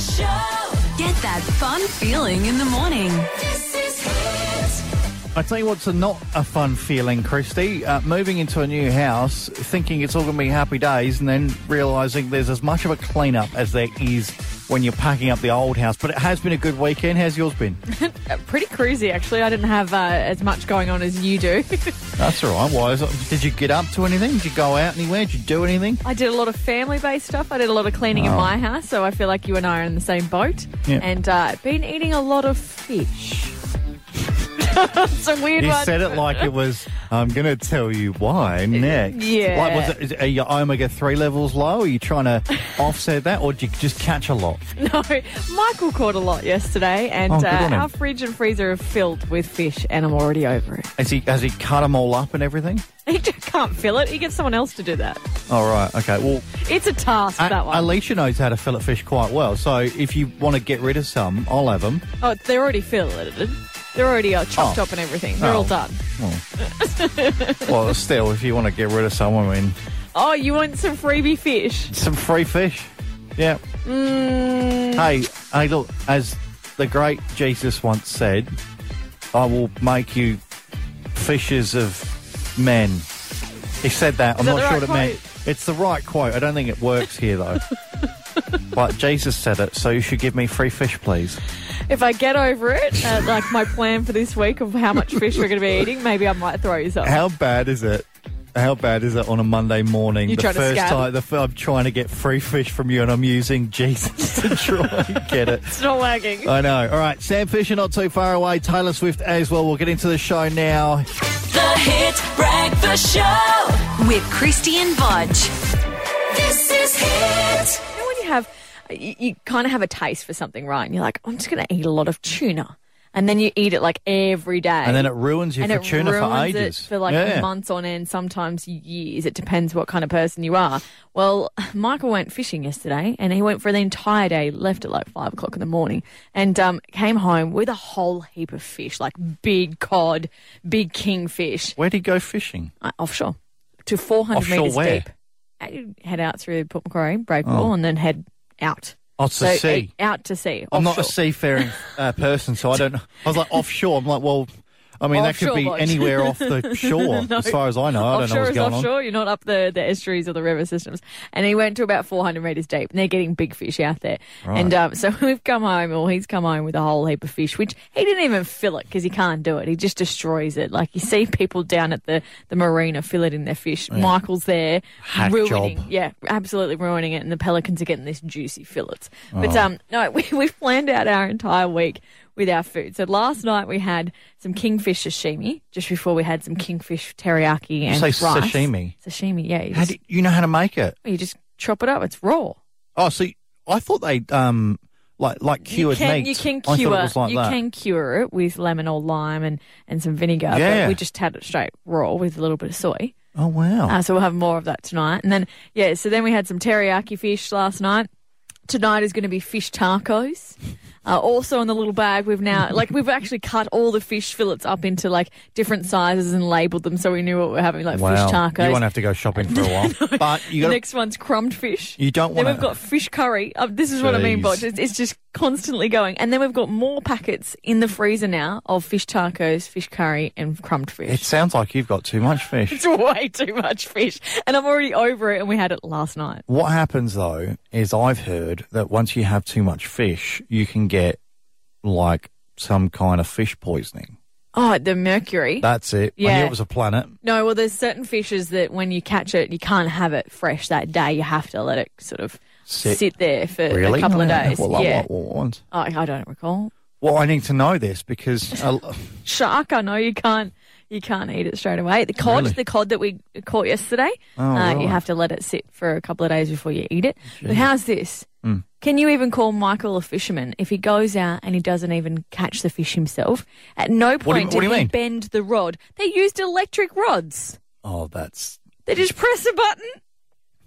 Show. Get that fun feeling in the morning. This is Hit. I tell you what's a not a fun feeling, Krysti. Uh, moving into a new house, thinking it's all going to be happy days, and then realising there's as much of a clean-up as there is when you're packing up the old house. But it has been a good weekend. How's yours been? Pretty cruisy, actually. I didn't have uh, as much going on as you do. That's all right. Why? Is it, did you get up to anything? Did you go out anywhere? Did you do anything? I did a lot of family based stuff. I did a lot of cleaning in Oh. my house, so I feel like you and I are in the same boat. Yeah. And uh, been eating a lot of fish. It's a weird You one. said it like it was. I'm going to tell you why next. Yeah. Like, was it? Is, are your omega three levels low? Are you trying to offset that, or did you just catch a lot? No, Michael caught a lot yesterday, and Oh, uh, our fridge and freezer are filled with fish, and I'm already over it. Has he has he cut them all up and everything? He just can't fill it. He gets someone else to do that. All right. Okay. Well, It's a task, A- that one. Alicia knows how to fillet fish quite well. So if you want to get rid of some, I'll have them. oh, they're already filleted. They're already uh, chopped Oh. up and everything. They're Oh. all done. well, still, if you want to get rid of some, I mean, Oh, you want some freebie fish? some free fish. Yeah. Mm, Hey, hey, look, as the great Jesus once said, I will make you fishers of men. He said that. I'm that not the sure right what it meant. It's the right quote. I don't think it works here, though. but Jesus said it, so you should give me free fish, please. If I get over it, uh, like my plan for this week of how much fish we're going to be eating, maybe I might throw you some. How bad is it? How bad is it on a Monday morning? You the trying to first scam? time the, f- I'm trying to get free fish from you, and I'm using Jesus to try and get it. It's not wagging. I know. All right, Sam Fischer not too far away. Taylor Swift as well. We'll get into the show now. The Hit Breakfast Show. With Krysti and Bodge. You you, kind of have a taste for something, right? And you're like, I'm just going to eat a lot of tuna. And then you eat it like every day. And then it ruins you and for it tuna for ruins it ages. for like yeah. months on end, sometimes years. It depends what kind of person you are. Well, Michael went fishing yesterday, and he went for the entire day. Left at like five o'clock in the morning, and um, came home with a whole heap of fish, like big cod, big kingfish, Where'd he go fishing? uh, offshore to four hundred Offshore meters where? deep. And Head out through Port Macquarie, Breakwall, and then head out. Oh, the So, sea. out to sea. I'm not a seafaring uh, person, so I don't. I was like offshore. I'm like, well, I mean, that could be Bodge. anywhere off the shore, No. as far as I know. I don't know offshore what's is going on. offshore. You're not up the, the estuaries or the river systems. And he went to about 400 metres deep, and they're getting big fish out there. Right. And um, so we've come home, or he's come home with a whole heap of fish, which he didn't even fill it because he can't do it. He just destroys it. Like you see people down at the, the marina filleting their fish. Michael's there Hack ruining, job. yeah, absolutely ruining it. And the pelicans are getting this juicy fillets. Oh. But um, no, we, we've planned out our entire week with our food. So last night we had some kingfish sashimi just before we had some kingfish teriyaki and say rice. sashimi? Sashimi, yeah. You How just, do you know how to make it? you just chop it up. It's raw. Oh, see, I thought they um like like cured you can, meat. You can I thought cure. it was like you that. can cure it with lemon or lime and, and some vinegar. Yeah. But we just had it straight raw with a little bit of soy. Oh wow. Uh, so we'll have more of that tonight. And then yeah, so then we had some teriyaki fish last night. Tonight is going to be fish tacos. Uh, also in the little bag, we've now like we've actually cut all the fish fillets up into like different sizes and labelled them so we knew what we're having, like wow. fish tacos. You won't have to go shopping for a while, but you the got. next one's crumbed fish. You don't want. Then we've got fish curry. Uh, this is what I mean, Jeez. Bodge. It's, it's just constantly going. And then we've got more packets in the freezer now of fish tacos, fish curry, and crumbed fish. It sounds like you've got too much fish. It's way too much fish. And I'm already over it, and we had it last night. What happens though is I've heard that once you have too much fish, you can get like some kind of fish poisoning. Oh, the mercury. That's it. I Yeah. knew it was a planet. no, well, there's certain fishes that when you catch it, you can't have it fresh that day. You have to let it sort of Sit. sit, there for Really? a couple of days. Well, yeah. what- what ones? Oh, I don't recall. Well, I need to know this because uh, Shark, I know you can't. You can't eat it straight away. The cod, Really? the cod that we caught yesterday, Oh, uh, right. you have to let it sit for a couple of days before you eat it. But how's this? Hmm. Can you even call Michael a fisherman if he goes out and he doesn't even catch the fish himself? At no do you- point what do did you he mean? bend the rod. They used electric rods. oh, that's They just press a button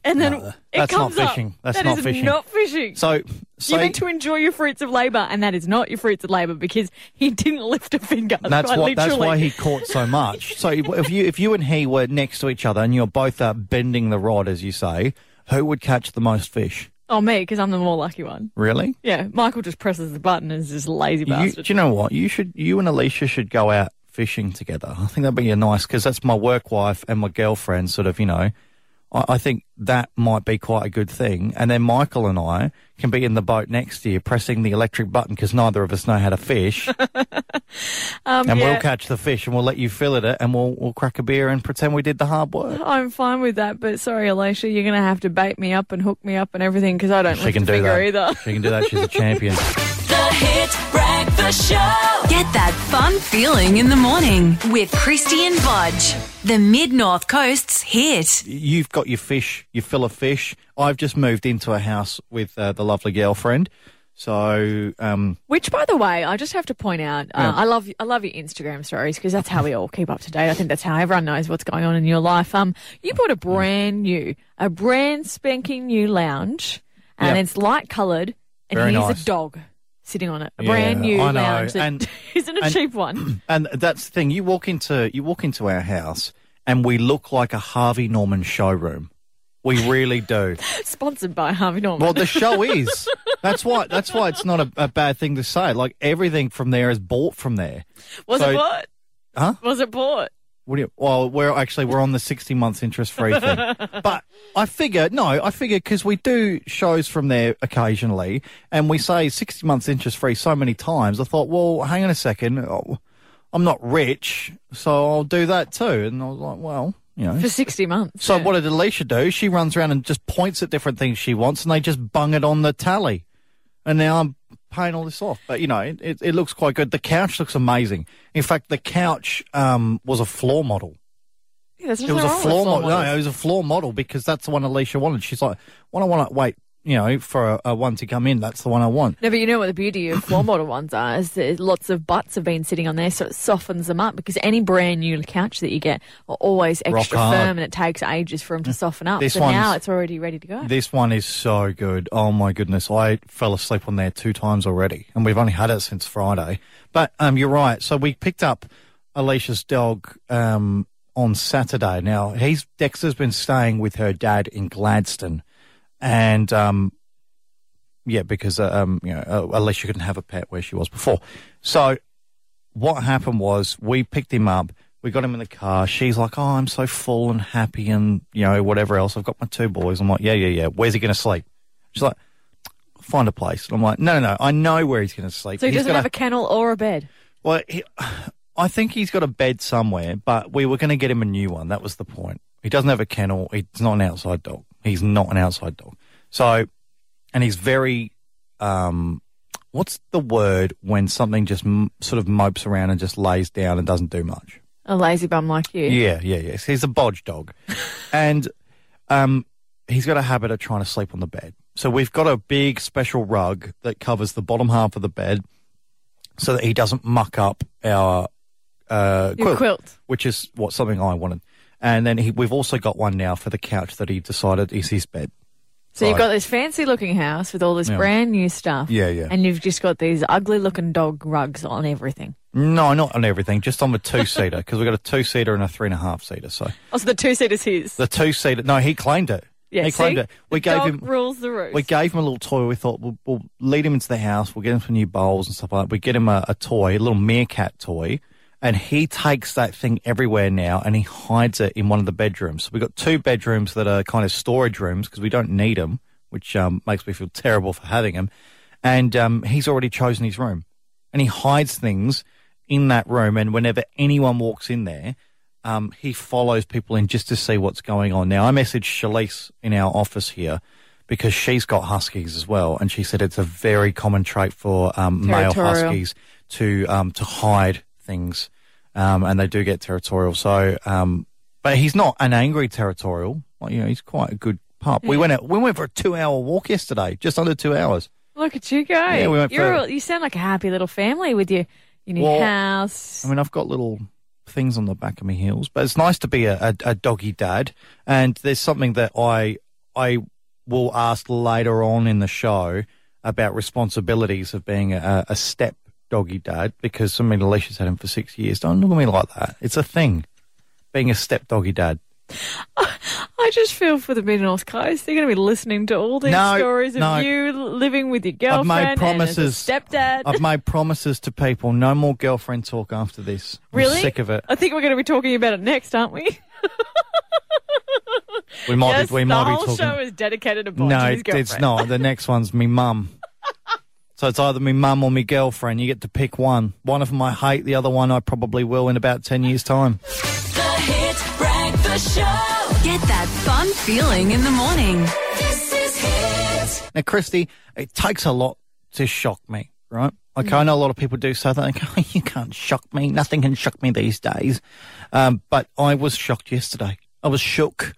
and then No, it that's not comes up. That's That not is fishing. not fishing. so. You're Say, meant to enjoy your fruits of labour, and that is not your fruits of labour because he didn't lift a finger. that's why. That's why he caught so much. So if you if you and he were next to each other and you're both uh, bending the rod, as you say, who would catch the most fish? Oh, me, because I'm the more lucky one. Really? Yeah, Michael just presses the button and is just lazy You, bastard. do you know what? You should. You and Alicia should go out fishing together. I think that'd be a nice because that's my work wife and my girlfriend. Sort of, you know. I, I think that might be quite a good thing. And then Michael and I can be in the boat next year pressing the electric button because neither of us know how to fish, um, and yeah, we'll catch the fish and we'll let you fillet it, and we'll we'll crack a beer and pretend we did the hard work. I'm fine with that, but sorry, Alicia, you're going to have to bait me up and hook me up and everything because I don't She can do that. either. She can do that. She's a champion. The Breakfast Show. Get that fun feeling in the morning with Krysti and Bodge. The Mid North Coast's hit. You've got your fish, your fill of fish. I've just moved into a house with uh, the lovely girlfriend. So, um, Which, by the way, I just have to point out, uh, Yeah. I love I love your Instagram stories because that's how we all keep up to date. I think that's how everyone knows what's going on in your life. Um, you bought a brand new, a brand spanking new lounge, and Yeah. it's light coloured, and Very here's nice. a dog sitting on it. A Yeah, brand new I know. lounge that And- isn't a and- cheap one. and that's the thing. You walk into you walk into our house, and we look like a Harvey Norman showroom. We really do. Sponsored by Harvey Norman. Well, the show is. That's why. That's why it's not a, a bad thing to say. Like everything from there is bought from there. was so- it bought? Huh? Was it bought? What do you? Well, we're actually we're on the sixty months interest free thing. but I figure no, I figure because we do shows from there occasionally, and we say sixty months interest free so many times. I thought, well, hang on a second, oh, I'm not rich, so I'll do that too. And I was like, well, you know. For 60 months. So yeah. what did Alicia do? She runs around and just points at different things she wants, and they just bung it on the tally. And now I'm paying all this off. But you know, it, it, looks quite good. The couch looks amazing. In fact, the couch um, was a floor model. Yeah, It was a floor floor model. No, it was a floor model because that's the one Alicia wanted. She's like, "Well, I want to wait, you know, for a, a one to come in. That's the one I want." No, but you know what the beauty of floor model ones are is that lots of butts have been sitting on there, so it softens them up. Because any brand new couch that you get are always extra firm, and it takes ages for them to soften up. This so now it's already ready to go. This one is so good. Oh my goodness, I fell asleep on there two times already, and we've only had it since Friday. But um, you're right. So we picked up Alicia's dog um, on Saturday. Now he's Dexter's been staying with her dad in Gladstone, and um, yeah, because uh, um, you know uh, Alicia couldn't have a pet where she was before. So what happened was we picked him up. We got him in the car. She's like, "Oh, I'm so full and happy, and you know whatever else. I've got my two boys." I'm like, "Yeah, yeah, yeah. Where's he going to sleep?" She's like, "Find a place." And I'm like, "No, no, no. I know where he's going to sleep." so he He's doesn't gotta- have a kennel or a bed. well, he, I think he's got a bed somewhere, but we were going to get him a new one. That was the point. He doesn't have a kennel. He's not an outside dog. He's not an outside dog. So, and he's very, um, what's the word when something just m- sort of mopes around and just lays down and doesn't do much? A lazy bum like you. Yeah, yeah, yeah. He's a bodge dog. and um, he's got a habit of trying to sleep on the bed. So we've got a big special rug that covers the bottom half of the bed so that he doesn't muck up our uh, Your quilt, quilt. which is what something I wanted. And then he, we've also got one now for the couch that he decided is his bed. So you've got this fancy looking house with all this Yeah. brand new stuff. Yeah, yeah. And you've just got these ugly looking dog rugs on everything. No, not on everything, just on the two seater because we've got a two seater and a three and a half seater. So Oh, so the two seater's his. the two seater, no, he claimed it. yeah, he claimed see? it. We The gave dog him rules the roost. We gave him a little toy. We thought we'll, we'll lead him into the house. We'll get him some new bowls and stuff like that. We get him a, a toy, a little meerkat toy, and he takes that thing everywhere now and he hides it in one of the bedrooms. So we've got two bedrooms that are kind of storage rooms because we don't need them, which um, makes me feel terrible for having them. And um, he's already chosen his room, and he hides things in that room. And whenever anyone walks in there, um, he follows people in just to see what's going on. Now, I messaged Shalise in our office here because she's got huskies as well, and she said it's a very common trait for um, male huskies to um, to hide things, um, and they do get territorial. So, um, but he's not an angry territorial. Like, you know, he's quite a good pup. We went out, we went for a two hour walk yesterday, just under two hours. Look at you go. Yeah, we went for- all, you sound like a happy little family with your, your new Well, house. I mean, I've got little things on the back of my heels, but it's nice to be a, a, a doggy dad. And there's something that I I will ask later on in the show about responsibilities of being a, a step doggy dad because I mean, Alicia's had him for six years. Don't look at me like that. It's a thing, being a step doggy dad. I just feel for the Mid North Coast. They're going to be listening to all these No, stories of no. you living with your I've girlfriend made promises. and stepdad. I've made promises to people. No more girlfriend talk after this. I'm really? sick of it. I think we're going to be talking about it next, aren't we? We might yes, be. We the might be whole talking. show is dedicated to Bodge no, and his it- it's not. The next one's me mum. So it's either me mum or me girlfriend. You get to pick one. One of them I hate. The other one I probably will in about ten years' time. The Hit Breakfast Show. Get that fun feeling in the morning. This is Hit. Now, Krysti, it takes a lot to shock me, right? Like I know a lot of people do say that. Like, oh, you can't shock me. Nothing can shock me these days. Um, but I was shocked yesterday. I was shook,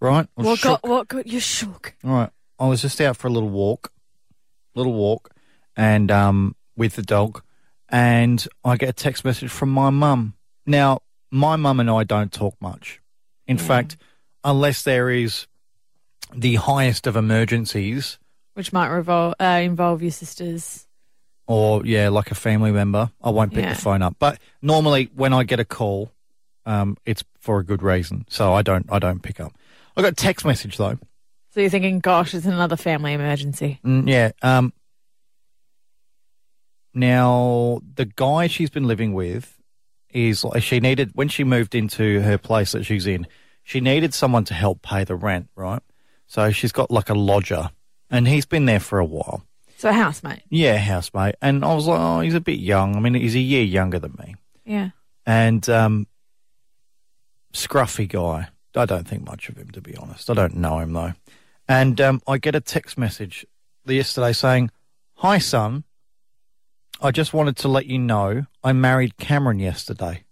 right? Was What shook. got, what got you shook? All right. I was just out for a little walk, little walk, and um, with the dog, and I get a text message from my mum. Now, my mum and I don't talk much. In fact, unless there is the highest of emergencies, Which might revol- uh, involve your sisters. or yeah, like a family member, I won't pick Yeah. the phone up. But normally, when I get a call, um, it's for a good reason, so I don't, I don't pick up. I got a text message though. So you're thinking, gosh, it's another family emergency. Mm, yeah. Um, now, the guy she's been living with is she needed when she moved into her place that she's in. She needed someone to help pay the rent, right? So she's got like a lodger, and he's been there for a while. So a housemate. Yeah, housemate. And I was like, oh, he's a bit young. I mean, he's a year younger than me, Yeah. and um, scruffy guy. I don't think much of him, to be honest. I don't know him though. And um, I get a text message the yesterday saying, "Hi, son. I just wanted to let you know I married Cameron yesterday."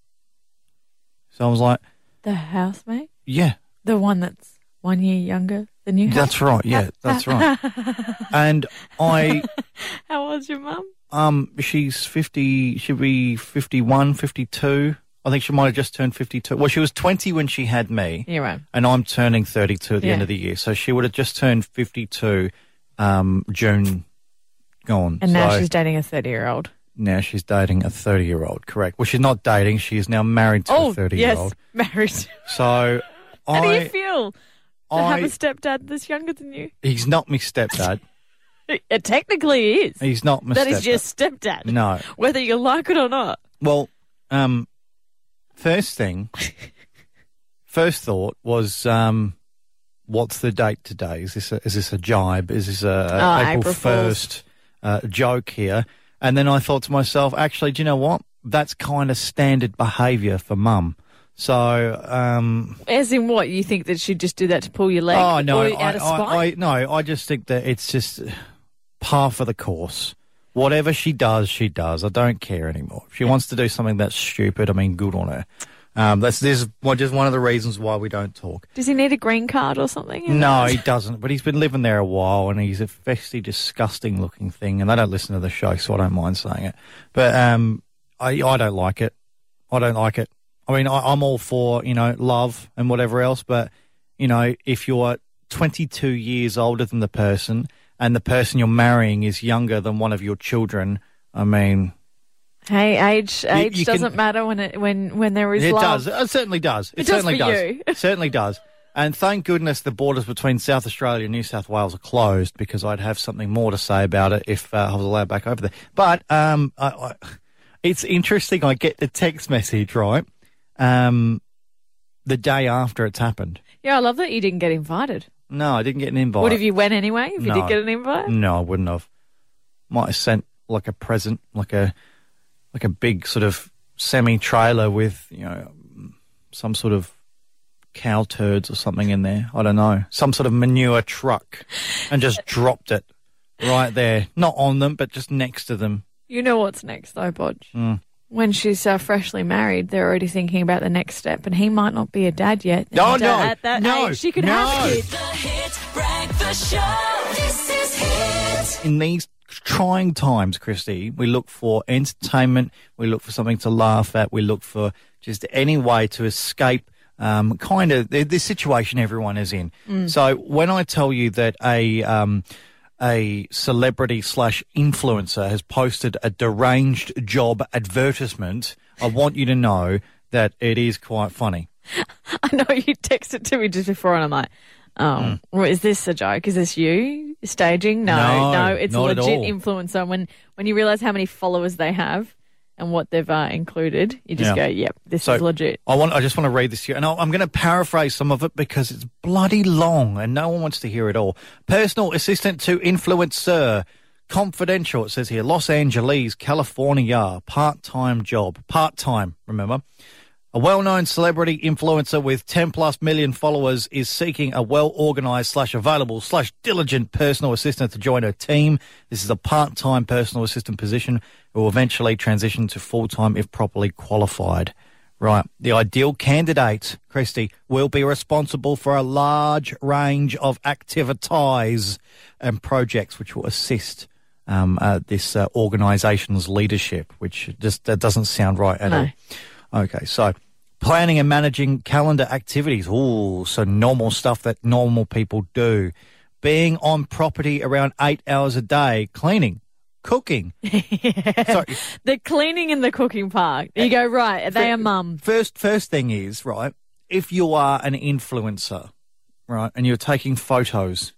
So I was like, The housemate? "Yeah, The one that's one year younger than you? that's right. Yeah, that's right." and I, How old's your mum? um, she's fifty. She'll be 51, 52. I think she might have just turned fifty-two. Well, she was twenty when she had me. You're right. and I'm turning 32 at the end of the year. So she would have just turned 52 um, June gone. And now So she's dating a 30 year old. now she's dating a 30 year old, correct? Well, she's not dating. She is now married to Oh, a 30 yes. year old. Yes, married. So How do you feel to I, have a stepdad that's younger than you? he's not my stepdad. It technically is. He's not my That stepdad. is your stepdad. No. Whether you like it or not. Well, um, first thing, first thought was, um, what's the date today? Is this a, is this a jibe? Is this a, Oh, April first uh, joke here? And then I thought to myself, actually, do you know what? That's kind of standard behaviour for mum. So, um, As in what? You think that she'd just do that to pull your leg? oh no, I, out of spite? I, I, no, I just think that it's just par for the course. Whatever she does, she does. I don't care anymore. If she wants to do something that's stupid, I mean, good on her. Um, that's this is one- just one of the reasons why we don't talk. Does he need a green card or something? No, he doesn't. But he's been living there a while, and he's a festy, disgusting looking thing. And they don't listen to the show, so I don't mind saying it. But um, I I don't like it. I don't like it. I mean, I, I'm all for you know love and whatever else, but you know, if you're 22 years older than the person, and the person you're marrying is younger than one of your children, I mean, Hey, age age you can- doesn't matter when it when when there is It love. does. It certainly does. It, It does certainly does. you. It certainly does. And thank goodness the borders between South Australia and New South Wales are closed because I'd have something more to say about it if uh, I was allowed back over there. But um, I, I, it's interesting. I get the text message right um, the day after it's happened. Yeah, I love that you didn't get invited. No, I didn't get an invite. What if you went anyway? If you did get an invite? No, I wouldn't have. Might have sent like a present, like a like a big sort of semi trailer with you know some sort of cow turds or something in there. I don't know, some sort of manure truck, and just dropped it right there, not on them, but just next to them. You know what's next though, Bodge. Mm. When she's uh, freshly married, they're already thinking about the next step, and he might not be a dad yet. No, And, uh, no, at that no, age, she could no. have a kid. The Hit Breakfast Show. This is Hit. in these trying times, Krysti, we look for entertainment. We look for something to laugh at. We look for just any way to escape um, kind of the, the situation everyone is in. So when I tell you that a um, a celebrity slash influencer has posted a deranged job advertisement, I want you to know that it is quite funny. I know you texted to me just before, and I'm like, oh, well, is this a joke? Is this you staging? No. No, no, it's a legit influencer. When when you realize how many followers they have and what they've uh, included, you just Yeah. go, yep, this So is legit. I want. I just want to read this to you, and I'll- I'm going to paraphrase some of it because it's bloody long, and no one wants to hear it all. Personal assistant to influencer, confidential. It says here, Los Angeles, California, part-time job, part-time. Remember. A well-known celebrity influencer with 10 plus million followers is seeking a well-organized slash available slash diligent personal assistant to join her team. This is a part-time personal assistant position who will eventually transition to full-time if properly qualified. Right. The ideal candidate, Krysti, will be responsible for a large range of activities and projects which will assist um, uh, this uh, organisation's leadership, which just that doesn't sound right at No. all. Okay, so planning and managing calendar activities. Ooh, so normal stuff that normal people do. Being on property around eight hours a day, cleaning, cooking. Sorry, The cleaning and the cooking part. You go right. Are they a mum? First, first thing is right. If you are an influencer, right, and you're taking photos,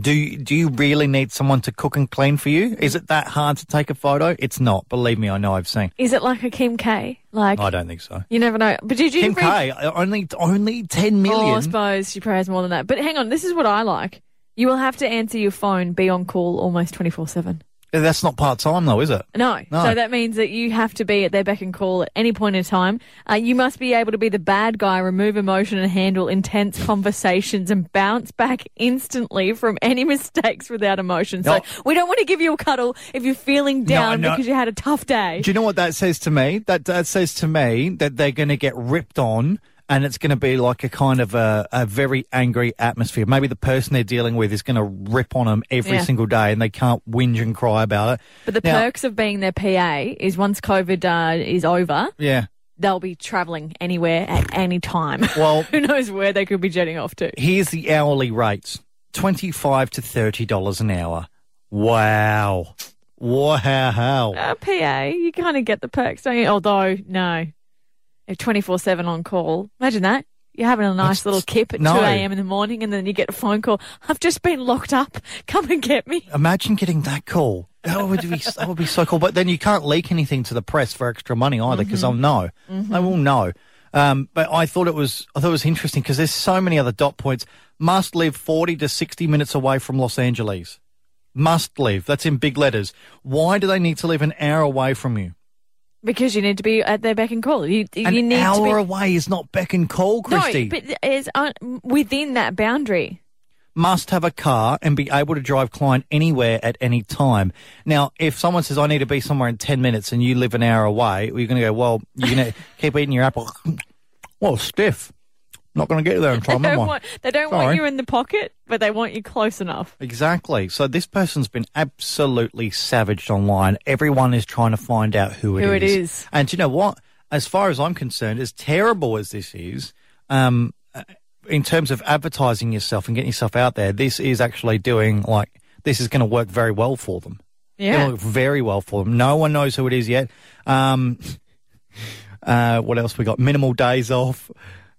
do you, do you really need someone to cook and clean for you? Is it that hard to take a photo? It's not. Believe me, I know. I've seen. Is it like a Kim K? Like I don't think so. you never know. But did you Kim read- K only only ten Oh, I suppose she probably has more than that. But hang on, this is what I like. You will have to answer your phone, be on call almost 24 7. That's not part time though, is it? No. No. So that means that you have to be at their beck and call at any point in time. Uh, you must be able to be the bad guy, remove emotion, and handle intense conversations and bounce back instantly from any mistakes without emotion. So No. we don't want to give you a cuddle if you're feeling down no. because you had a tough day. Do you know what that says to me? That that says to me that they're going to get ripped on. And it's going to be like a kind of a, a very angry atmosphere. Maybe the person they're dealing with is going to rip on them every Yeah. single day, and they can't whinge and cry about it. But the Now- perks of being their PA is once COVID uh, is over, Yeah. they'll be travelling anywhere at any time. Well, Who knows where they could be jetting off to? here's the hourly rates: twenty-five to thirty dollars an hour. Wow, wow. Uh, PA, you kind of get the perks, don't you? Although, no, 24 7 on call, imagine that. You're having a nice That's- little kip at no. 2 a.m. in the morning, and then you get a phone call. I've just been locked up. Come and get me. Imagine getting that call. That would be that would be so cool. But then you can't leak anything to the press for extra money either, because Mm-hmm. they'll know. They will know. Um, but I thought it was I thought it was interesting because there's so many other dot points. Must live 40 to 60 minutes away from Los Angeles. Must live. That's in big letters. Why do they need to live an hour away from you? Because you need to be at their beck and call. You, An you need hour to be. away is not beck and call, Krysti. No, but it's uh, within that boundary. must have a car and be able to drive client anywhere at any time. Now, if someone says, I need to be somewhere in 10 minutes and you live an hour away, you're going to go, well, you're going to keep eating your apple. Well, stiff. Not going to get there in they am I? want, they don't want you in the pocket, but they want you close enough. Exactly. So this person's been absolutely savaged online. Everyone is trying to find out who it is. Who it is. And you know what? As far as I'm concerned, as terrible as this is, um, uh, in terms of advertising yourself and getting yourself out there, this is actually doing like this is going to work very well for them. Yeah. It'll work very well for them. No one knows who it is yet. Um, uh, what else we got? Minimal days off.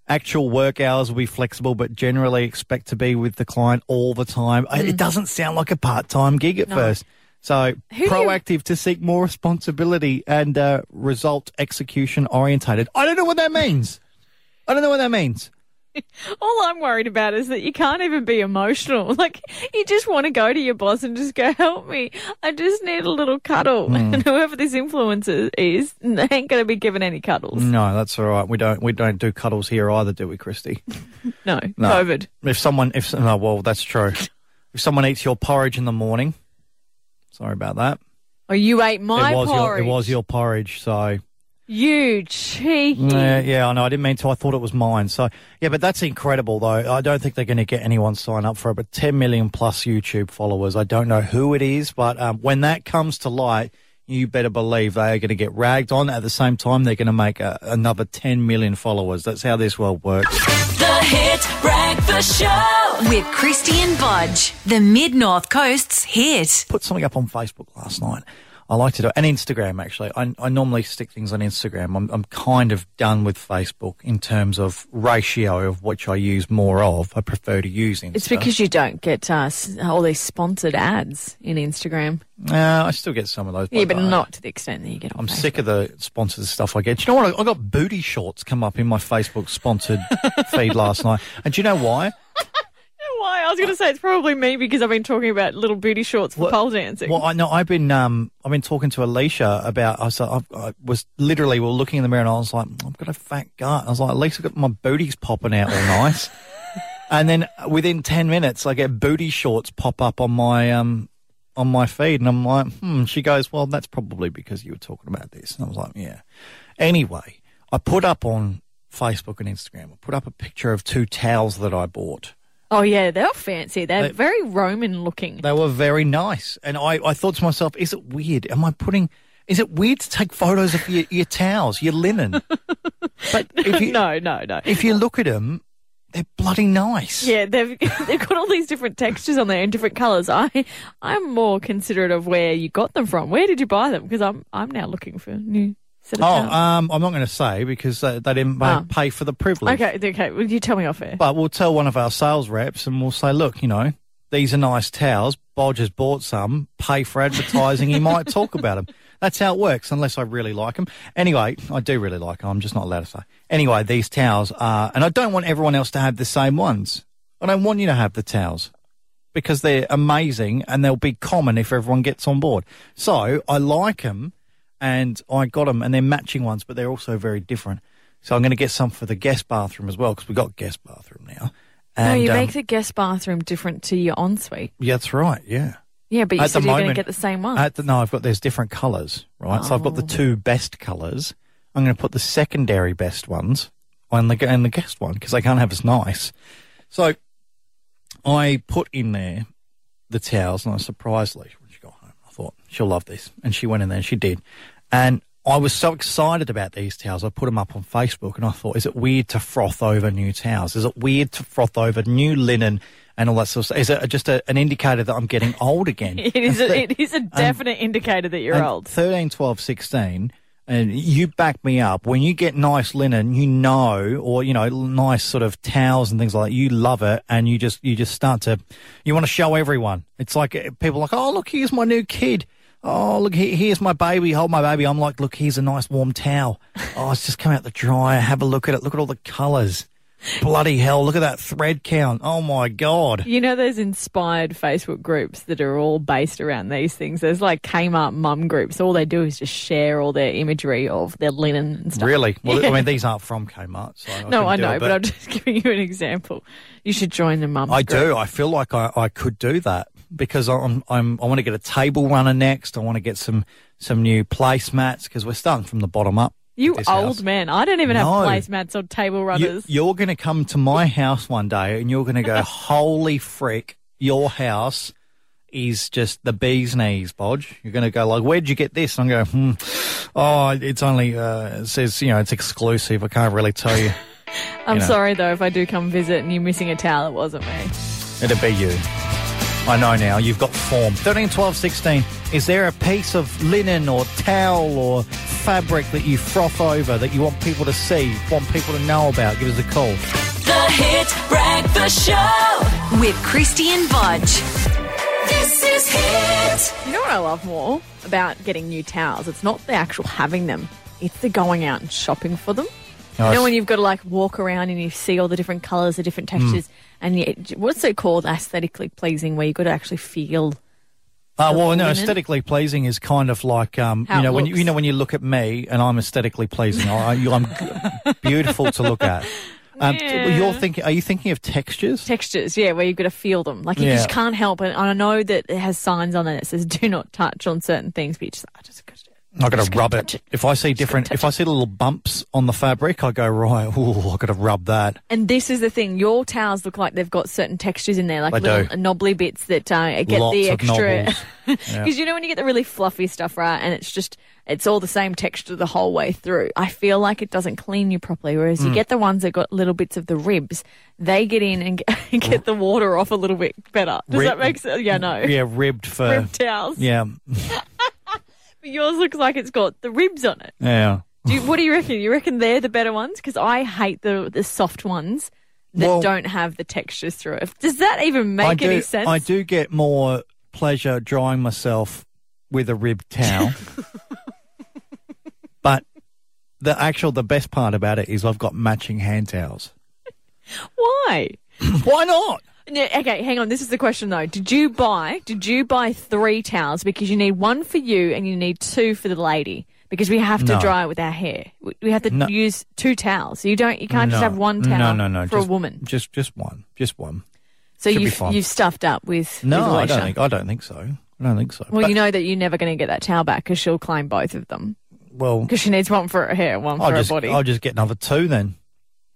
Actual work hours will be flexible, but generally expect to be with the client all the time. Uh, It doesn't sound like a part-time gig at Mm. No. first. So Who do you- proactive to seek more responsibility and uh, result execution orientated. I don't know what that means. I don't know what that means. All I'm worried about is that you can't even be emotional. Like, you just want to go to your boss and just go, help me. I just need a little cuddle. Hmm. And whoever this influencer is, they ain't going to be given any cuddles. No, that's all right. We don't we don't do cuddles here either, do we, Krysti? No, No. COVID. If someone, if no, well, that's true. If someone eats your porridge in the morning, sorry about that. Oh, you ate my it was porridge. your it was your porridge. So You cheeky. yeah, yeah, I know. I didn't mean to. I thought it was mine. So yeah, but that's incredible though. I don't think they're going to get anyone sign up for it. But 10 million plus YouTube followers. I don't know who it is, but um, when that comes to light. You better believe they are going to get ragged on. At the same time, they're going to make a, another 10 million followers. That's how this world works. The Hit Breakfast Show with Krysti and Bodge, the Mid North Coast's hit. put something up on Facebook last night. I like to do and Instagram actually. I, I normally stick things on Instagram. I'm, I'm kind of done with Facebook in terms of ratio of which I use more of. I prefer to use Insta. It's because you don't get uh, all these sponsored ads in Instagram. Uh, I still get some of those. Yeah, but I- not to the extent that you get on I'm Facebook. sick of the sponsored stuff I get. Do you know what? I, I got booty shorts come up in my Facebook sponsored feed last night. And do you know why? I was going to say it's probably me because I've been talking about little booty shorts for What- pole dancing. Well, I know I've been um I've been talking to Alicia about. I was, I, I was literally we were looking in the mirror and I was like, I've got a fat gut. I was like, at least I've got my booty's popping out all nice. and then within ten minutes, I get booty shorts pop up on my um on my feed, and I'm like, hmm. She goes, well, that's probably because you were talking about this. And I was like, yeah. Anyway, I put up on Facebook and Instagram. I put up a picture of two towels that I bought. Oh yeah, they're fancy. They're They- very Roman looking. They were very nice. And I, I thought to myself, is it weird? Am I putting, is it weird to take photos of your, your towels, your linen? but if you, no, no, no. if you look at them, they're bloody nice. Yeah, they've they've got all these different textures on there and different colours. I I'm more considerate of where you got them from. Where did you buy them? Because I'm I'm now looking for a new set of Oh, um, I'm not going to say because they, they didn't Ah. pay for the privilege. okay, okay. Well, you tell me off air. But we'll tell one of our sales reps and we'll say, look, you know, these are nice towels. Bodge has bought some. Pay for advertising. he might talk about them. That's how it works, unless I really like them. Anyway, I do really like them. I'm just not allowed to say. Anyway, these towels are, and I don't want everyone else to have the same ones. I don't want you to have the towels because they're amazing and they'll be common if everyone gets on board. So I like them and I got them and they're matching ones, but they're also very different. So I'm going to get some for the guest bathroom as well because we've got guest bathroom now. no, And, you um, make the guest bathroom different to your ensuite. yeah, that's right. Yeah. Yeah, but you at said you're going to get the same one. The, no, I've got there's different colours, right? So I've got the Oh. two best colours. I'm going to put the secondary best ones on the and the guest one because they can't have as nice. So I put in there the towels, and I surprised Leisha when she got home. I thought she'll love this, and she went in there and she did. And I was so excited about these towels. I put them up on Facebook, and I thought, is it weird to froth over new towels? Is it weird to froth over new linen? And all that sort of stuff. Is it just a, an indicator that I'm getting old again? it is And a, th- it is a definite indicator that you're old. 13, 12, 16, and you back me up. When you get nice linen, you know, or, you know, nice sort of towels and things like that, you love it. And you just, you just start to, you want to show everyone. It's like uh, people are like, oh, look, here's my new kid. Oh, look, here's my baby. Hold my baby. I'm like, look, here's a nice warm towel. Oh, it's just come out the dryer. Have a look at it. Look at all the colours. Bloody hell. Look at that thread count. Oh my God. You know those inspired Facebook groups that are all based around these things. There's like Kmart mum groups. All they do is just share all their imagery of their linen and stuff. Really? Well, Yeah. I mean, these aren't from Kmart. So I No, I know, it, but I'm just giving you an example. You should join the mum. I do. I feel like I, I could do that because I'm, I'm I want to get a table runner next. I want to get some some new placemats because we're starting from the bottom up. You old house. man. I don't even No. have placemats or table You, runners. you're going to come to my house one day and you're going to go, holy frick, your house is just the bee's knees, Bodge. You're going to go like, where'd you get this? And I'm going, hmm, oh, it's only, uh, it says, you know, it's exclusive. I can't really tell you. I'm know. sorry though if I do come visit and you're missing a towel. It wasn't me. It'd be you. I know now. You've got form. 13, 12, 16. Is there a piece of linen or towel or fabric that you froth over that you want people to see, want people to know about? Give us a call. The Hit Breakfast Show with Krysti and Bodge. This is Hit. You know what I love more about getting new towels? It's not the actual having them. It's the going out and shopping for them. You know when you've got to like walk around and you see all the different colours, the different textures, Mm. and you, what's it called? Aesthetically pleasing, where you've got to actually feel. Uh, well, no, aesthetically pleasing is kind of like um, you know when you, you know when you look at me and I'm aesthetically pleasing. I, I'm beautiful to look at. Um, Yeah. You're thinking? Are you thinking of textures? Textures, yeah, where you've got to feel them. Like you Yeah. just can't help it. And I know that it has signs on it that says "Do not touch" on certain things, but you just, I just I got to rub it. If I see different, if I see little bumps on the fabric, I go right. Ooh, I got to rub that. And this is the thing: your towels look like they've got certain textures in there, like They little do. knobbly bits that uh, get Lots the of extra. knobbles. Because Yeah. you know when you get the really fluffy stuff, right, and it's just it's all the same texture the whole way through. I feel like it doesn't clean you properly. Whereas Mm. you get the ones that got little bits of the ribs, they get in and get, get the water off a little bit better. Does Rib- that make sense? Yeah, no. Yeah, ribbed for Rib towels. Yeah. But yours looks like it's got the ribs on it. Yeah. Do you, what do you reckon? You reckon they're the better ones? Because I hate the the soft ones that Well- don't have the textures through it. Does that even make I do, any sense? I do get more pleasure drying myself with a ribbed towel. but the actual, the best part about it is I've got matching hand towels. Why? Why not? Okay, hang on. This is the question though. Did you buy? Did you buy three towels because you need one for you and you need two for the lady? Because we have to No. dry it with our hair. We- We have to No. use two towels. You don't. You can't just No. have one towel No, no, no. for just, a woman. Just, just one. Just one. So should be you've fine. you've stuffed up with. No, with I don't Alicia. think. I don't think so. I don't think so. Well, But- you know that you're never going to get that towel back because she'll claim both of them well, because she needs one for her hair, one for I'll her just, body. I'll just get another two then.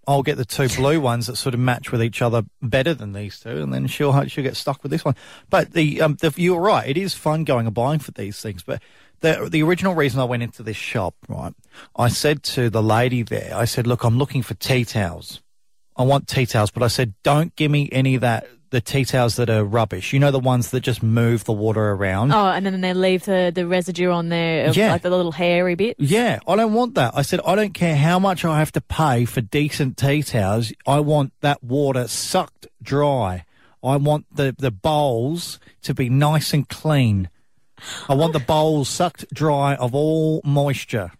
I'll get the two blue ones that sort of match with each other better than these two, and then she'll she'll get stuck with this one. But the, um, the you're right, it is fun going and buying for these things. But the the original reason I went into this shop, right, I said to the lady there, I said, look, I'm looking for tea towels. I want tea towels, but I said, don't give me any of that. The tea towels that are rubbish. You know the ones that just move the water around. oh, and then they leave the, the residue on there, of Yeah. like the little hairy bit. Yeah, I don't want that. I said, I don't care how much I have to pay for decent tea towels. I want that water sucked dry. I want the, the bowls to be nice and clean. I want the bowls sucked dry of all moisture,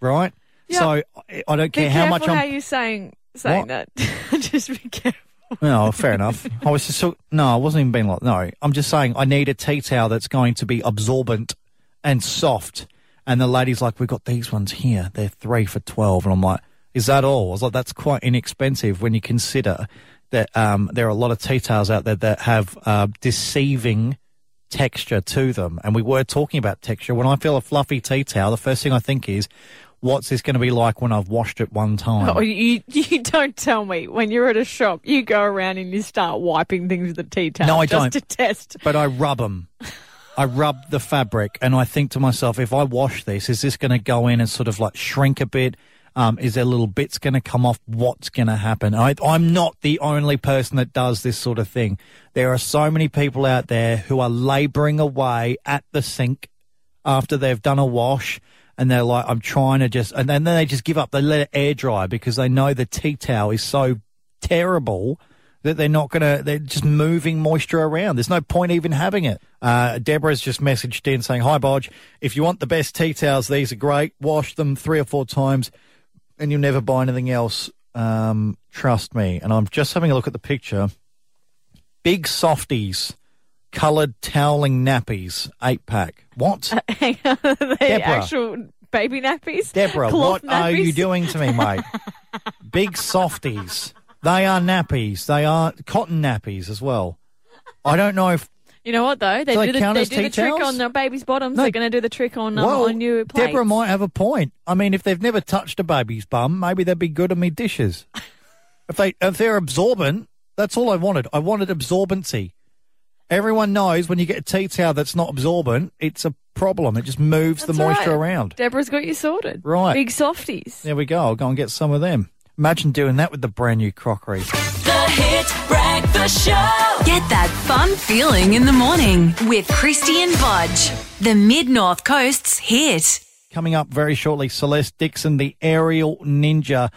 right? Yeah. So I, don't care how much how I'm. you're saying saying What? that. just be careful. No, fair enough. I was just so, no, I wasn't even being like no. I'm just saying I need a tea towel that's going to be absorbent and soft. And the lady's like, we've got these ones here. They're three for twelve. And I'm like, is that all? I was like, that's quite inexpensive when you consider that um, there are a lot of tea towels out there that have uh, deceiving texture to them. And we were talking about texture. When I feel a fluffy tea towel, the first thing I think is, what's this going to be like when I've washed it one time? Oh, you you don't tell me when you're at a shop, you go around and you start wiping things with a tea towel. No, I just don't. to test. but I rub them. I rub the fabric, and I think to myself, if I wash this, is this going to go in and sort of like shrink a bit? Um, is there little bits going to come off? What's going to happen? I, I'm not the only person that does this sort of thing. There are so many people out there who are labouring away at the sink after they've done a wash, and they're like, "I'm trying to just," and then they just give up. They let it air dry because they know the tea towel is so terrible that they're not going to, they're just moving moisture around. There's no point even having it. Uh, Deborah's just messaged in saying, Hi, Bodge. If you want the best tea towels, these are great. Wash them three or four times and you'll never buy anything else. Um, trust me. And I'm just having a look at the picture. Big softies, coloured toweling nappies, eight pack. What? Hang on, the Deborah. actual baby nappies. Deborah, Cloth what are you doing to me, mate? Big softies. They are nappies. They are cotton nappies as well. I don't know if You know what though? They Do do the, they do the trick on the baby's bottoms. No. They're going to do the trick on um, well, on new plates. Deborah might have a point. I mean, if they've never touched a baby's bum, maybe they'd be good on me dishes. if they if they're absorbent, that's all I wanted. I wanted absorbency. Everyone knows when you get a tea towel that's not absorbent, it's a problem. It just moves That's the moisture right. around. Deborah's got you sorted. Right. Big softies. There we go. I'll go and get some of them. Imagine doing that with the brand new crockery. The Hit Breakfast Show. Get that fun feeling in the morning with Krysti and Bodge. The Mid North Coast's hit. Coming up very shortly, Celeste Dixon, the aerial ninja.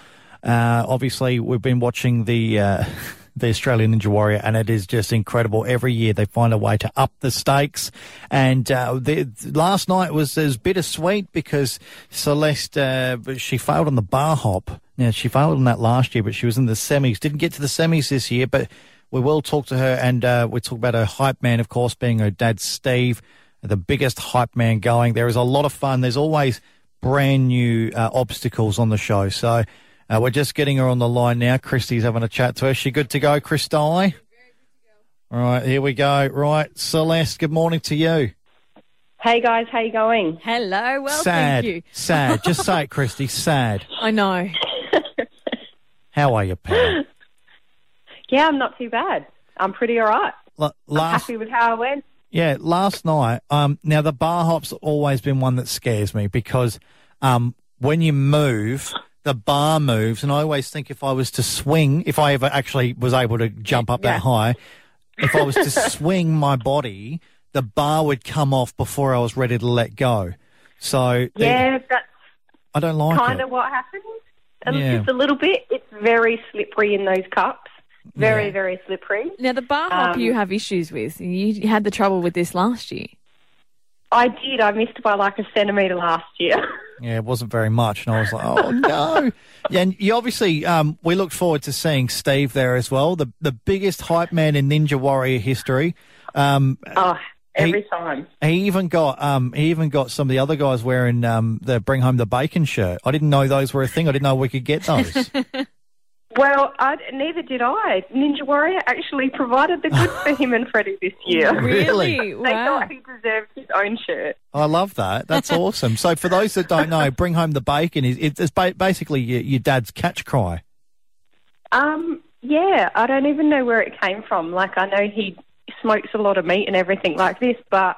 Uh, obviously, we've been watching the uh, the Australian Ninja Warrior, and it is just incredible. Every year they find a way to up the stakes. And uh, the, last night was, was bittersweet because Celeste uh, she failed on the bar hop. Now she failed on that last year, but she was in the semis. Didn't get to the semis this year, but we will talk to her, and uh, we talk about her hype man, of course, being her dad Steve the biggest hype man going. There is a lot of fun. There's always brand new uh, obstacles on the show. So uh, we're just getting her on the line now. Krysti's having a chat to her. She good to go, Krysti? All right, here we go. Right, Celeste, good morning to you. Hey guys, how you going? Hello. Well, sad, thank you. sad. Just say it, Krysti. Sad. I know. How are you, pal? Yeah, I'm not too bad. I'm pretty all right. L- I'm last, happy with how I went. Yeah, last night. Um, now the bar hop's always been one that scares me because um, when you move, the bar moves, and I always think if I was to swing, if I ever actually was able to jump up Yeah. that high, if I was to swing my body, the bar would come off before I was ready to let go. So the- Yeah, that's I don't like kind of what happens. And Yeah. Just a little bit. It's very slippery in those cups. Very, Yeah. very slippery. Now, the bar hop Um, you have issues with. You had the trouble with this last year. I did. I missed by like a centimetre last year. Yeah, it wasn't very much, and I was like, "Oh no!" Yeah, and you obviously, um, we look forward to seeing Steve there as well, the the biggest hype man in Ninja Warrior history. Um, oh, every Hey. time. he even got um, he even got some of the other guys wearing um, the Bring Home the Bacon shirt. I didn't know those were a thing. I didn't know we could get those. Well, I, neither did I. Ninja Warrior actually provided the goods for him and Freddie this year. Really? They Wow. thought he deserved his own shirt. I love that. That's awesome. So for those that don't know, Bring Home the Bacon is it's ba- basically your, your dad's catch cry. Um, yeah, I don't even know where it came from. Like, I know he smokes a lot of meat and everything like this, but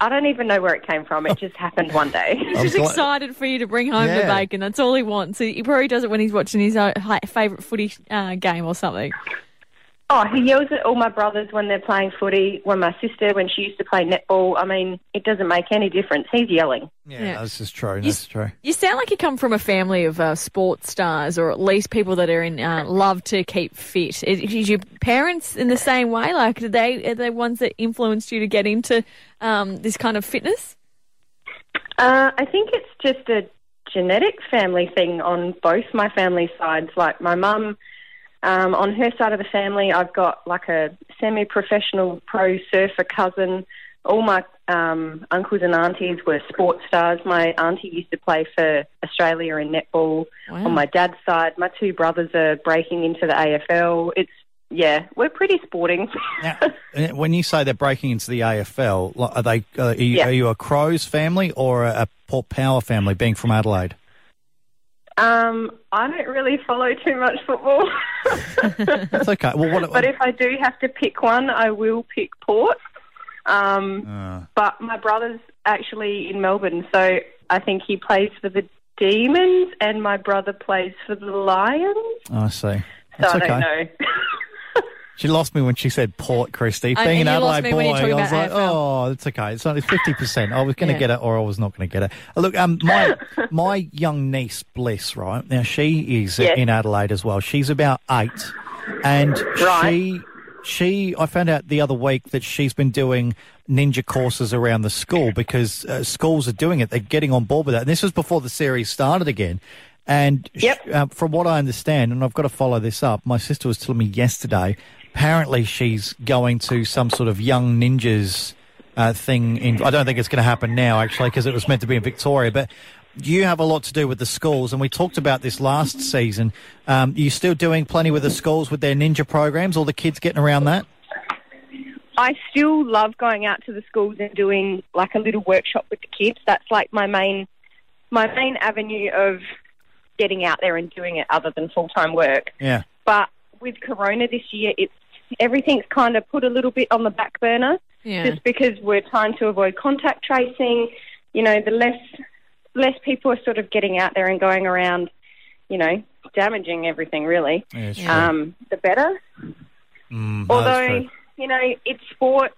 I don't even know where it came from. It just happened one day. He's just glad- excited for you to bring home the Yeah. bacon. That's all he wants. He probably does it when he's watching his own hi- favourite footy uh, game or something. Oh, he yells at all my brothers when they're playing footy, when my sister, when she used to play netball. I mean, it doesn't make any difference. He's yelling. Yeah, Yeah. this is true. You That's s- true. You sound like you come from a family of uh, sports stars, or at least people that are in uh, love to keep fit. Is, is your parents in the same way? Like, are they are they ones that influenced you to get into um, this kind of fitness? Uh, I think it's just a genetic family thing on both my family sides. Like my mum, um, on her side of the family, I've got like a semi-professional pro surfer cousin. All my um, uncles and aunties were sports stars. My auntie used to play for Australia in netball. Wow. On my dad's side, my two brothers are breaking into the AFL. It's yeah, we're pretty sporting. Now, uh, when you say they're breaking into the AFL, are they? Uh, are, you, Yeah. are you a Crows family or a, a Port Power family? Being from Adelaide, um, I don't really follow too much football. that's okay. Well, what? But if I do have to pick one, I will pick Port. Um, Uh, but my brother's actually in Melbourne, so I think he plays for the Demons, and my brother plays for the Lions. I see. So That's I okay. don't know. She lost me when she said Port, Krysti. Being an Adelaide me when you boy, I was like, AFL. oh, it's okay. It's only fifty percent. I was going to Yeah. get it, or I was not going to get it. Uh, Look, um, my my young niece Bliss, right now, she is Yes. in Adelaide as well. She's about eight, and Right. she she I found out the other week that she's been doing ninja courses around the school because uh, schools are doing it. They're getting on board with that. And this was before the series started again. And Yep. uh, from what I understand, and I've got to follow this up, my sister was telling me yesterday. Apparently, she's going to some sort of young ninjas uh, thing. In I don't think it's going to happen now, actually, because it was meant to be in Victoria. But you have a lot to do with the schools, and we talked about this last season. Um, are you still doing plenty with the schools with their ninja programs? All the kids getting around that? I still love going out to the schools and doing like a little workshop with the kids. That's like my main my main avenue of getting out there and doing it other than full time work. Yeah. But with Corona this year, it's everything's kind of put a little bit on the back burner. Yeah. just because we're trying to avoid contact tracing. You know, the less less people are sort of getting out there and going around, you know, damaging everything. Really, Yeah, it's true. um, the better. Mm, Although you know, it's sport.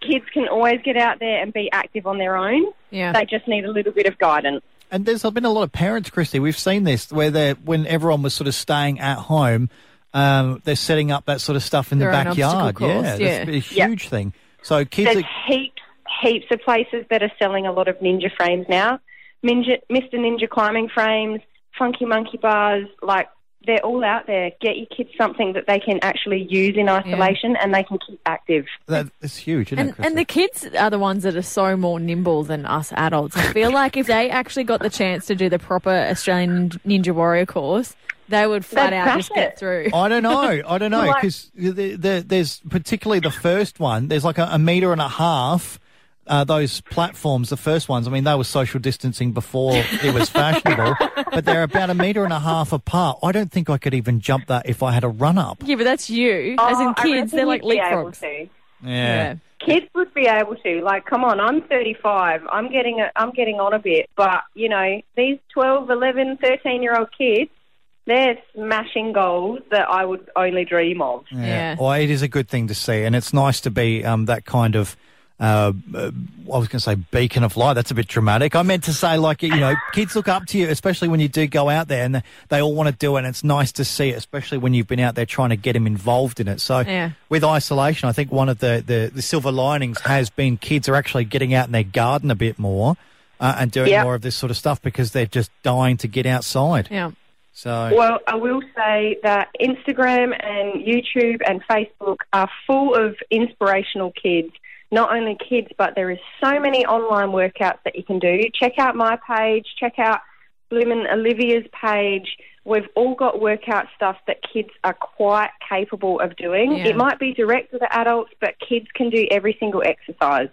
Kids can always get out there and be active on their own. Yeah. They just need a little bit of guidance. And there's been a lot of parents, Krysti. We've seen this where they when everyone was sort of staying at home, um, they're setting up that sort of stuff in Their the backyard. course, yeah, yeah. that's a Yeah. huge thing. So kids There's are heaps, heaps of places that are selling a lot of ninja frames now. Ninja, Mr. Ninja climbing frames, Funky Monkey bars, like they're all out there. Get your kids something that they can actually use in isolation and they can keep active. that's huge, isn't And, it? Krysti? and the kids are the ones that are so more nimble than us adults. I feel like if they actually got the chance to do the proper Australian Ninja Warrior course, they would flat They'd out crash just get through. I don't know. I don't know because the, the, there's particularly the first one. There's like a, a meter and a half. Uh, those platforms, the first ones. I mean, they were social distancing before it was fashionable, but they're about a meter and a half apart. I don't think I could even jump that if I had a run up. Yeah, but that's you. As in Oh, kids, they're like you'd be able leapfrogs. to. Yeah. Kids would be able to. Like, come on, I'm 35. I'm getting a, I'm getting on a bit, but you know, these 12, 11, 13 year old kids, they're smashing goals that I would only dream of. Yeah. Well, it is a good thing to see, and it's nice to be um, that kind of uh, uh, I was going to say beacon of light. That's a bit dramatic. I meant to say like you know, kids look up to you, especially when you do go out there, and they, they all want to do it. and It's nice to see it, especially when you've been out there trying to get them involved in it. So Yeah. with isolation, I think one of the, the, the silver linings has been kids are actually getting out in their garden a bit more uh, and doing Yeah. more of this sort of stuff because they're just dying to get outside. Yeah. So Well, I will say that Instagram and YouTube and Facebook are full of inspirational kids. Not only kids, but there is so many online workouts that you can do. Check out my page. Check out Bloomin' Olivia's page. We've all got workout stuff that kids are quite capable of doing. Yeah. It might be direct to the adults, but kids can do every single exercise.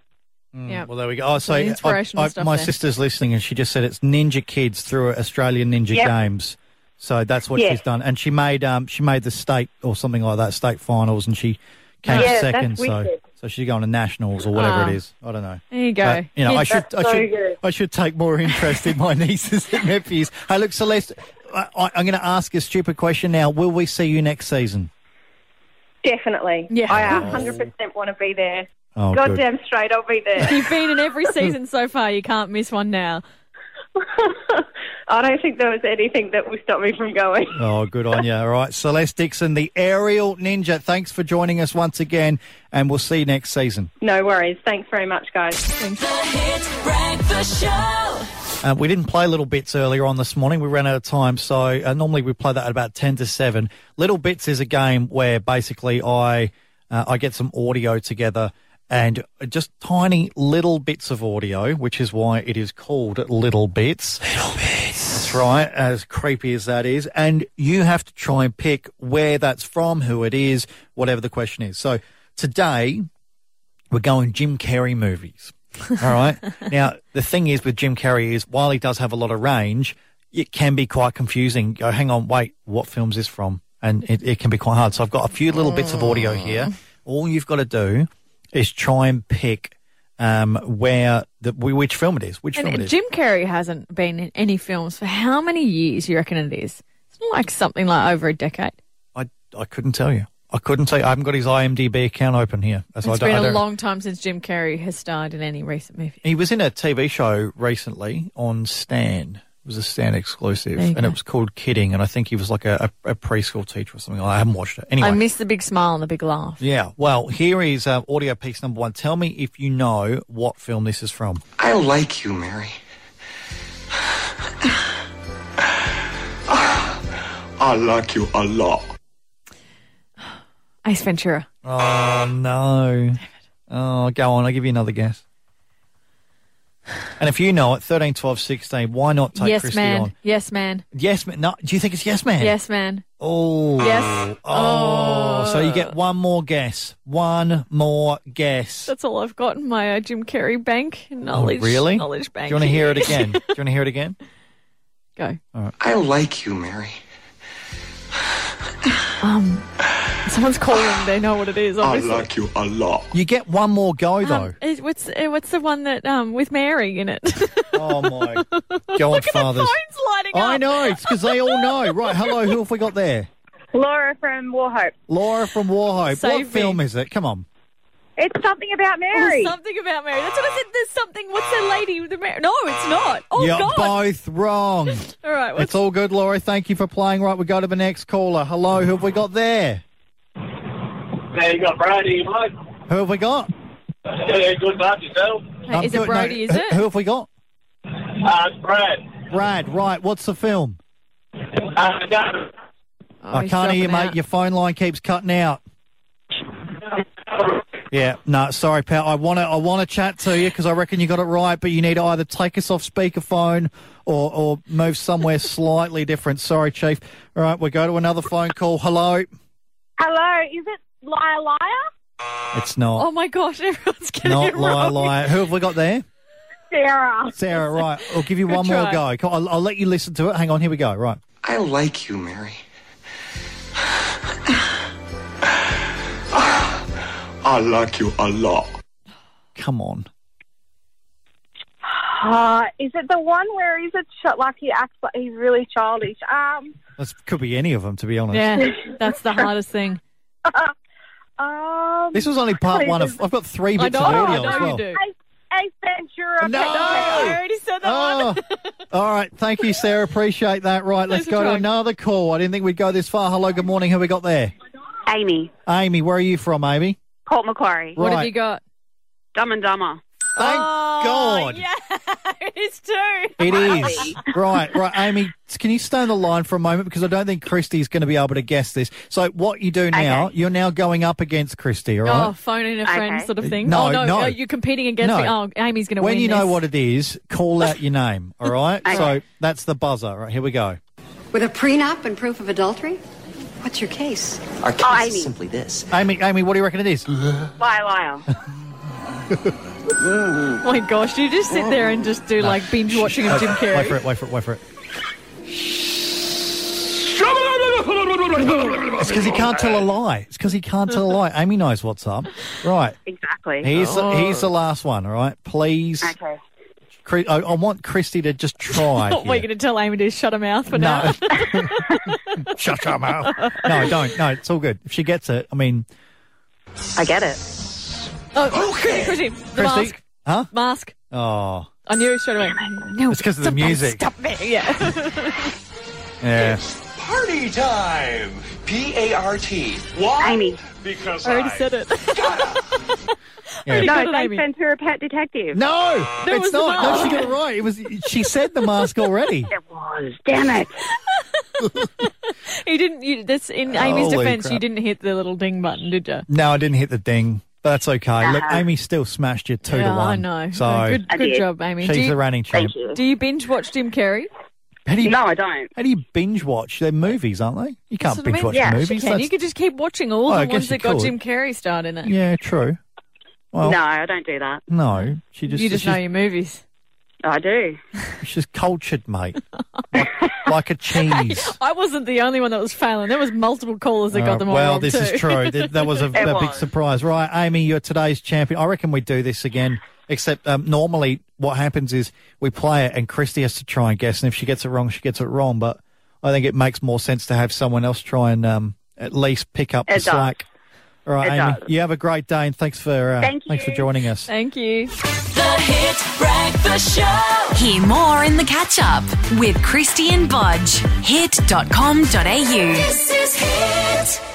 Mm, Yeah. Well, there we go. Oh, so Some I- inspirational I- my there. sister's listening, and she just said it's Ninja Kids through Australian Ninja Yep. Games. So that's what Yeah. she's done, and she made um she made the state or something like that state finals, and she came Yeah, second. So so she's going to nationals or whatever Ah. it is. I don't know. There you go. But, you know, I should I That's so should. I should take more interest in my nieces and nephews. Hey, look, Celeste, I, I, I'm going to ask a stupid question now. Will we see you next season? Definitely. Yeah. I 100% want to be there. Oh, good. Goddamn straight, I'll be there. You've been in every season so far. You can't miss one now. I don't think there was anything that will stop me from going. Oh, good on you. All right. Celeste Dixon, the aerial ninja. Thanks for joining us once again, and we'll see you next season. No worries. Thanks very much, guys. The Hit Uh, we didn't play little bits earlier on this morning. We ran out of time, so uh, normally we play that at about ten to seven. Little bits is a game where basically I uh, I get some audio together and just tiny little bits of audio, which is why it is called little bits. Little bits. That's right. As creepy as that is, and you have to try and pick where that's from, who it is, whatever the question is. So today we're going Jim Carrey movies. All right. now, the thing is with Jim Carrey is while he does have a lot of range, it can be quite confusing. Go, hang on, wait, what film's is this from? And it, it can be quite hard. So I've got a few little bits of audio here. Mm. All you've got to do is try and pick um, where the which film it is. Which film it And is. Jim Carrey hasn't been in any films for how many years? You reckon it is? It's not like something like over a decade. I I couldn't tell you. I couldn't say. I haven't got his IMDb account open here. I It's I been a long time since Jim Carrey has starred in any recent movie. He was in a TV show recently on Stan. It was a Stan exclusive, and go. it was called Kidding. And I think he was like a, a, a preschool teacher or something. I haven't watched it. Anyway, I miss the big smile and the big laugh. yeah. Well, here is uh, audio piece number one. Tell me if you know what film this is from. I like you, Mary. I like you a lot. Ace Ventura. Oh no! Oh, go on. I'll give you another guess. And if you know it, 13, 12, 16, why not take yes, Krysti man. on? Yes, man. Yes, man. No, do you think it's Yes Man? Yes, man. Oh. Yes. Oh. So you get one more guess. One more guess. That's all I've got in my uh, Jim Carrey bank knowledge. Oh, really? Knowledge bank. Do you want to hear it again? Do you want to hear it again? Go. I like you, Mary. Someone's calling. They know what it is. I like you a lot. You get one more go though. Um, is- what's uh, what's the one that um with Mary in it? oh my Look godfathers! at the phones lighting up. I know it's because they all know. Right? Hello, who have we got there? Laura from Warhope. Laura from Warhope. Save what me. film is it? Come on. It's something about Oh, Mary. something about Mary. That's what I said. There's something. What's the lady with the Mary? No, it's not. Oh You're God! both wrong. All right. What's, it's all good, Laura. Thank you for playing. Right, we go to the next caller. Hello, who have we got there? Now you got Brady, mate. Who have we got? Yeah, good luck yourself. Hey, I'm is it good. No, Brody? is who- it? Who have we got? Uh, it's Brad. Brad. Right. What's the film? Uh, no. Oh, I he's can't hear you, dropping mate. out. Your phone line keeps cutting out. Yeah, no, sorry, pal. I want to, I want to chat to you because I reckon you got it right, but you need to either take us off speakerphone or, or move somewhere slightly different. Sorry, Chief. All right, we go to another phone call. Hello. Hello, is it Liar Liar? It's not, Oh my gosh! Everyone's getting not it liar, wrong. liar. Who have we got there? Sarah. Sarah. Right. I'll give you one more try. go. I'll, I'll let you listen to it. Hang on. Here we go. Right. I like you, Mary. I like you a lot. Come on. Uh, is it the one where he's a ch- like he acts like he's really childish? Um, This could be any of them, to be honest. Yeah, that's the hardest thing. um, This was only part one of. I've got three I bits know, of I audio know as well. you do. Ace, Ace Ventura. No! I already said that Oh, one. all right. Thank you, Sarah. Appreciate that. Right, let's Thanks go to another call. I didn't think we'd go this far. Hello, good morning. Who we got there? Amy, Amy, where are you from, Amy? Port Macquarie, What have you got? Dumb and Dumber. Thank oh, God. Yeah, it is too. It is. right, right. Amy, can you stay on the line for a moment? Because I don't think Krysti's going to be able to guess this. So, what you do now, you're now going up against Krysti, all right? Oh, phone in a friend Okay. sort of thing. No, oh, no, no. you're competing against No. me. Oh, Amy's going to win. when win you know this. what it is, call out your name, all right? Okay. So, that's the buzzer. Right, here we go. With a prenup and proof of adultery? What's your case? Our case Oh, Amy. is simply this. Amy, Amy, what do you reckon it is? Liar, liar. Oh my gosh, do you just sit there and just do like binge watching of Jim Carrey? Wait for it, wait for it, wait for it. It's because he can't tell a lie. It's because he can't tell a lie. Amy knows what's up. Right. Exactly. Here's, the, oh. here's the last one, all right? Please. Okay. Chri- I, I want Krysti to just try. What, we're here. going to tell Amy to shut her mouth for No. now? Shut your mouth. No, don't. No, it's all good. If she gets it, I mean, I get it. Oh, Chrissy, Chrissy, the Krysti. mask. Huh? Mask. Oh. I knew it straight away. No, It's 'cause of the somebody music. Stop me. Yeah. Yeah. Party time! P A R T. Why? Amy. Because I already said it. yeah. You No, got it, it's Ace Ventura, Pet Detective. No, There it's not. No, she mask. got it right. It was. She said the mask already. It was. Damn it. You didn't. You, that's in Amy's Holy defense. You didn't hit the little ding button, did you? No, I didn't hit the ding, but that's okay. Look, Uh-huh. Amy still smashed you two yeah, to one. I know. So good, good job, Amy. Do she's the you, reigning champ. Thank you. do you binge watch Jim Carrey? How do you, No, I don't. how do you binge watch? They're movies, aren't they? You can't That's I binge mean. watch Yeah, movies. You can. That's- You could just keep watching all Oh, the ones you that got. Jim Carrey starred in it. Yeah, true. Well, no, I don't do that. no, she just you just she's, know your movies. I do. she's cultured, mate, like, like a cheese. I wasn't the only one that was failing. There was multiple callers that Uh, got them all well, wrong this too. is true. That, that was a, a big surprise, right? Amy, you're today's champion. I reckon we do this again. Except um, normally, what happens is we play it, and Krysti has to try and guess, and if she gets it wrong, she gets it wrong. But I think it makes more sense to have someone else try and um, at least pick up the does. slack. All right, It Amy, does. you have a great day, and thanks for uh, Thank thanks for joining us. Thank you. The Hit Breakfast Show. Hear more in the catch up with Krysti and Bodge. Hit.com.au. This is Hit.